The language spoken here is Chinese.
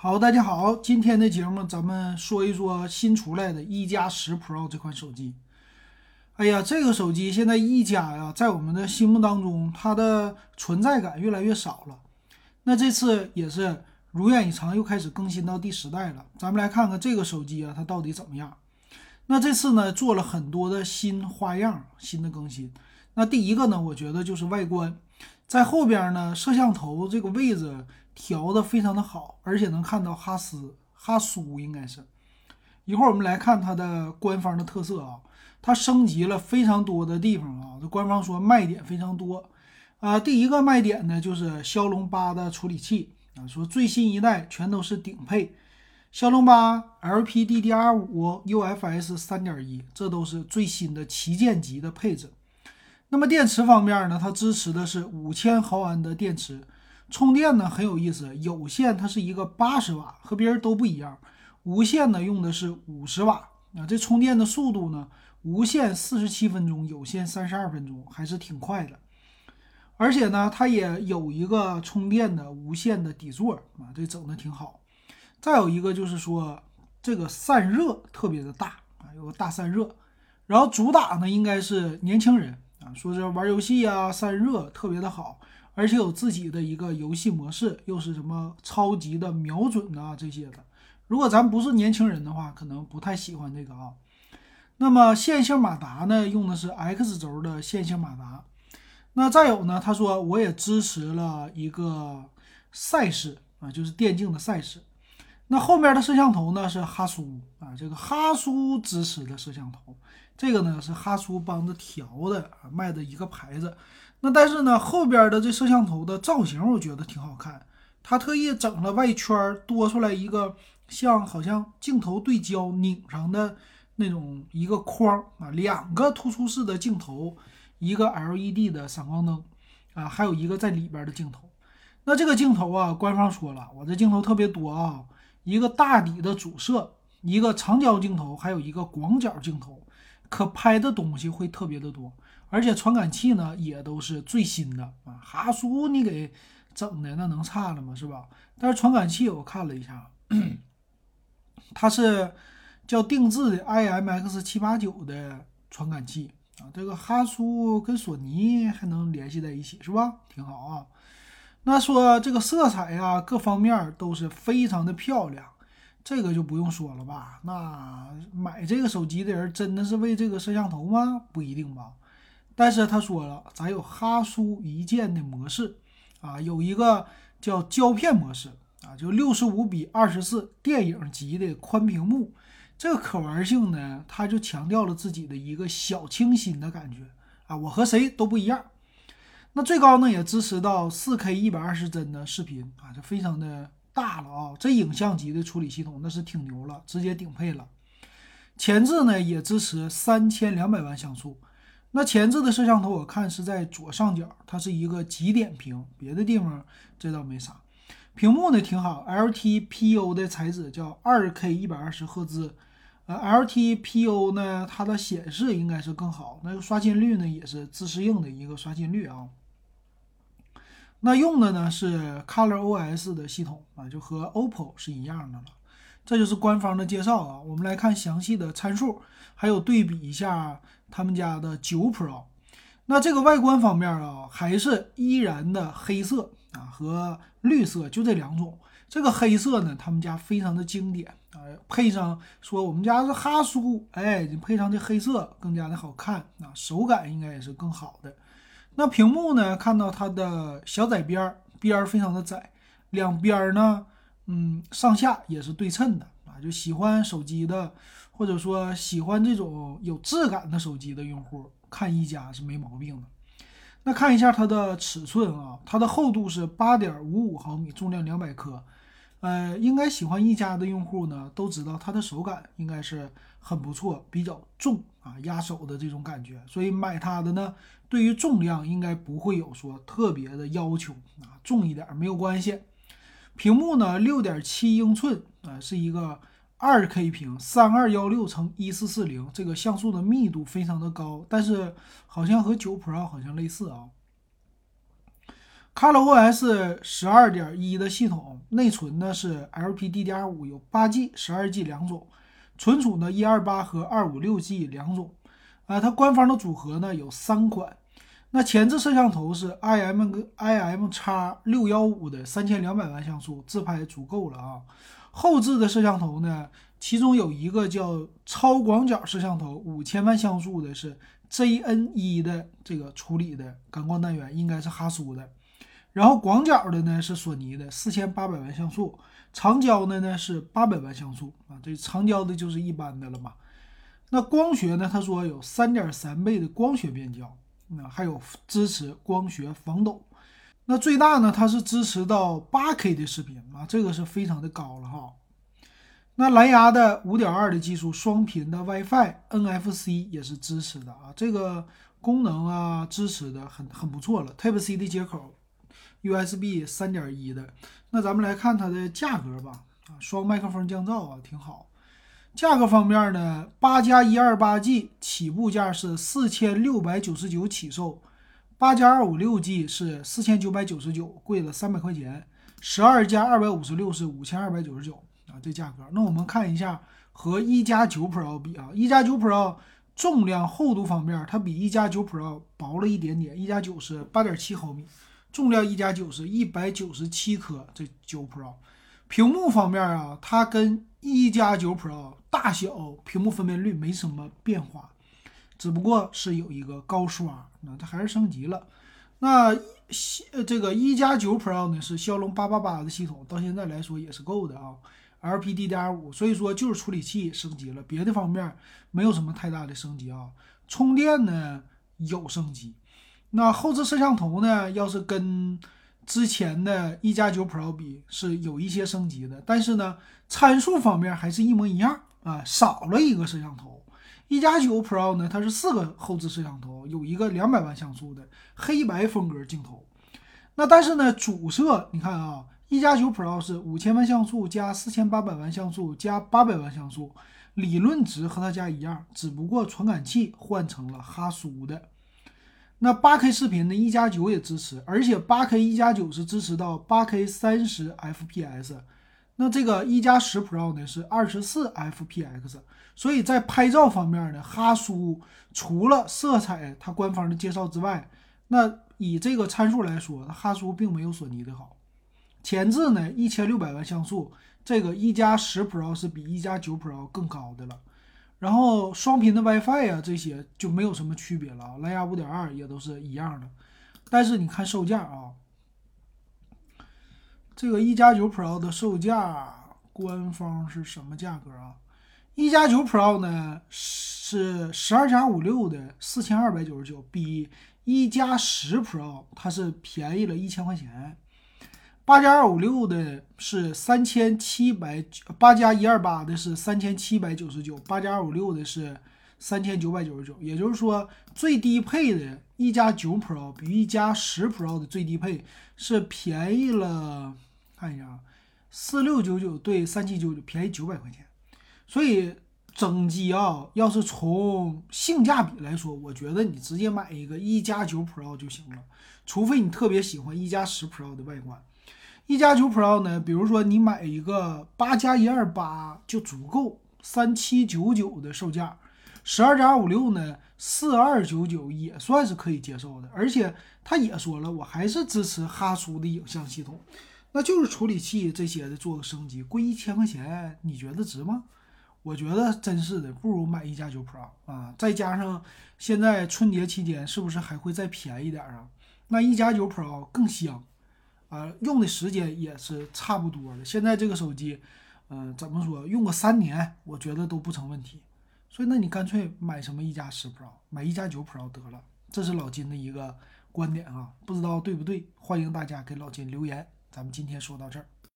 好，大家好，今天的节目咱们说一说新出来的一加十 Pro 这款手机。哎呀，这个手机现在一加呀，在我们的心目当中，它的存在感越来越少了。那这次也是如愿以偿，又开始更新到第十代了。咱们来看看这个手机啊，它到底怎么样？那这次呢，做了很多的新花样，新的更新。那第一个呢，我觉得就是外观，在后边呢，摄像头这个位置。调的非常的好，而且能看到哈斯哈苏应该是。一会儿我们来看它的官方的特色啊，它升级了非常多的地方啊，这官方说卖点非常多啊。第一个卖点呢就是骁龙八的处理器啊，说最新一代全都是顶配，骁龙八 LPDDR5 UFS 三点一，这都是最新的旗舰级的配置。那么电池方面呢，它支持的是五千毫安的电池。充电呢很有意思，有线它是一个八十瓦，和别人都不一样。无线呢用的是五十瓦啊，这充电的速度呢，无线四十七分钟，有线三十二分钟，还是挺快的。而且呢，它也有一个充电的无线的底座啊，这整的挺好。再有一个就是说，这个散热特别的大啊，有个大散热。然后主打呢应该是年轻人啊，说是玩游戏啊，散热特别的好。而且有自己的一个游戏模式，又是什么超级的瞄准啊这些的。如果咱不是年轻人的话，可能不太喜欢这个啊。那么线性马达呢，用的是 X 轴的线性马达。那再有呢，他说我也支持了一个赛事啊，就是电竞的赛事。那后面的摄像头呢是哈苏啊，这个哈苏支持的摄像头，这个呢是哈苏帮着调的啊，卖的一个牌子。那但是呢，后边的这摄像头的造型我觉得挺好看，他特意整了外圈多出来一个像好像镜头对焦拧上的那种一个框啊，两个突出式的镜头，一个 LED 的闪光灯啊，还有一个在里边的镜头。那这个镜头啊，官方说了，我这镜头特别多啊，一个大底的主摄，一个长焦镜头，还有一个广角镜头，可拍的东西会特别的多。而且传感器呢也都是最新的啊，哈苏你给整的那能差了吗？是吧？但是传感器我看了一下，它是叫定制的 IMX 七八九的传感器啊。这个哈苏跟索尼还能联系在一起是吧？挺好啊。那说这个色彩呀，各方面都是非常的漂亮，这个就不用说了吧？那买这个手机的人真的是为这个摄像头吗？不一定吧。但是他说了，咱有哈苏一键的模式啊，有一个叫胶片模式啊，就六十五比二十四电影级的宽屏幕，这个可玩性呢，他就强调了自己的一个小清新的感觉啊，我和谁都不一样。那最高呢也支持到四 K 一百二十帧的视频啊，这非常的大了啊，这影像级的处理系统那是挺牛了，直接顶配了。前置呢也支持三千两百万像素。那前置的摄像头我看是在左上角，它是一个极点屏，别的地方这倒没啥。屏幕呢挺好，LTPO 的材质叫二 K 一百二十赫兹，呃，LTPO 呢它的显示应该是更好，那个刷新率呢也是自适应的一个刷新率啊。那用的呢是 ColorOS 的系统啊，就和 OPPO 是一样的了。这就是官方的介绍啊，我们来看详细的参数，还有对比一下他们家的九 Pro。那这个外观方面啊，还是依然的黑色啊和绿色，就这两种。这个黑色呢，他们家非常的经典啊，配上说我们家是哈苏，哎，你配上这黑色更加的好看啊，手感应该也是更好的。那屏幕呢，看到它的小窄边儿，边儿非常的窄，两边儿呢。嗯，上下也是对称的啊，就喜欢手机的，或者说喜欢这种有质感的手机的用户，看一加是没毛病的。那看一下它的尺寸啊，它的厚度是八点五五毫米，重量两百克。呃，应该喜欢一加的用户呢，都知道它的手感应该是很不错，比较重啊，压手的这种感觉。所以买它的呢，对于重量应该不会有说特别的要求啊，重一点没有关系。屏幕呢，六点七英寸啊，是一个二 K 屏，三二幺六乘一四四零，这个像素的密度非常的高，但是好像和九 Pro 好像类似啊。ColorOS 十二点一的系统，内存呢是 LPDDR5，有八 G、十二 G 两种，存储呢一二八和二五六 G 两种。啊，它官方的组合呢有三款。那前置摄像头是 IM IM 叉六幺五的三千两百万像素，自拍足够了啊。后置的摄像头呢，其中有一个叫超广角摄像头，五千万像素的是 JN 一的这个处理的感光单元，应该是哈苏的。然后广角的呢是索尼的四千八百万像素，长焦的呢是八百万像素啊，这长焦的就是一般的了嘛。那光学呢，他说有三点三倍的光学变焦。那还有支持光学防抖，那最大呢？它是支持到八 K 的视频啊，这个是非常的高了哈。那蓝牙的五点二的技术，双频的 WiFi、NFC 也是支持的啊，这个功能啊支持的很很不错了。Type C 的接口，USB 三点一的。那咱们来看它的价格吧，啊，双麦克风降噪啊，挺好。价格方面呢，八加一二八 G 起步价是四千六百九十九起售，八加二五六 G 是四千九百九十九，贵了三百块钱。十二加二百五十六是五千二百九十九啊，这价格。那我们看一下和一加九 Pro 比啊，一加九 Pro 重量厚度方面，它比一加九 Pro 薄了一点点，一加九是八点七毫米，重量一加九是一百九十七克，这九 Pro。屏幕方面啊，它跟一加九 Pro 大小、屏幕分辨率没什么变化，只不过是有一个高刷，那它还是升级了。那这个一加九 Pro 呢是骁龙八八八的系统，到现在来说也是够的啊，LPDDR5，所以说就是处理器升级了，别的方面没有什么太大的升级啊。充电呢有升级，那后置摄像头呢，要是跟之前的一加九 Pro 比是有一些升级的，但是呢，参数方面还是一模一样啊，少了一个摄像头。一加九 Pro 呢，它是四个后置摄像头，有一个两百万像素的黑白风格镜头。那但是呢，主摄你看啊，一加九 Pro 是五千万像素加四千八百万像素加八百万像素，理论值和它家一样，只不过传感器换成了哈苏的。那八 K 视频呢？一加九也支持，而且八 K 一加九是支持到八 K 三十 FPS。那这个一加十 Pro 呢是二十四 FPX。所以在拍照方面呢，哈苏除了色彩它官方的介绍之外，那以这个参数来说，哈苏并没有索尼的好。前置呢一千六百万像素，这个一加十 Pro 是比一加九 Pro 更高的了。然后双频的 WiFi 呀，这些就没有什么区别了啊。蓝牙五点二也都是一样的。但是你看售价啊，这个一加九 Pro 的售价官方是什么价格啊？一加九 Pro 呢是十二加五六的四千二百九十九，比一加十 Pro 它是便宜了一千块钱。八加二五六的是三千七百九八加一二八的是三千七百九十九，八加二五六的是三千九百九十九。也就是说，最低配的一加九 Pro 比一加十 Pro 的最低配是便宜了，看一下啊，四六九九对三七九九便宜九百块钱。所以整机啊，要是从性价比来说，我觉得你直接买一个一加九 Pro 就行了，除非你特别喜欢一加十 Pro 的外观。一加九 Pro 呢，比如说你买一个八加一二八就足够，三七九九的售价，十二加二五六呢，四二九九也算是可以接受的。而且他也说了，我还是支持哈苏的影像系统，那就是处理器这些的做个升级，贵一千块钱，你觉得值吗？我觉得真是的，不如买一加九 Pro 啊，再加上现在春节期间是不是还会再便宜点啊？那一加九 Pro 更香。啊，用的时间也是差不多的。现在这个手机，嗯，怎么说，用个三年，我觉得都不成问题。所以，那你干脆买什么一加十 Pro，买一加九 Pro 得了。这是老金的一个观点啊，不知道对不对？欢迎大家给老金留言。咱们今天说到这儿。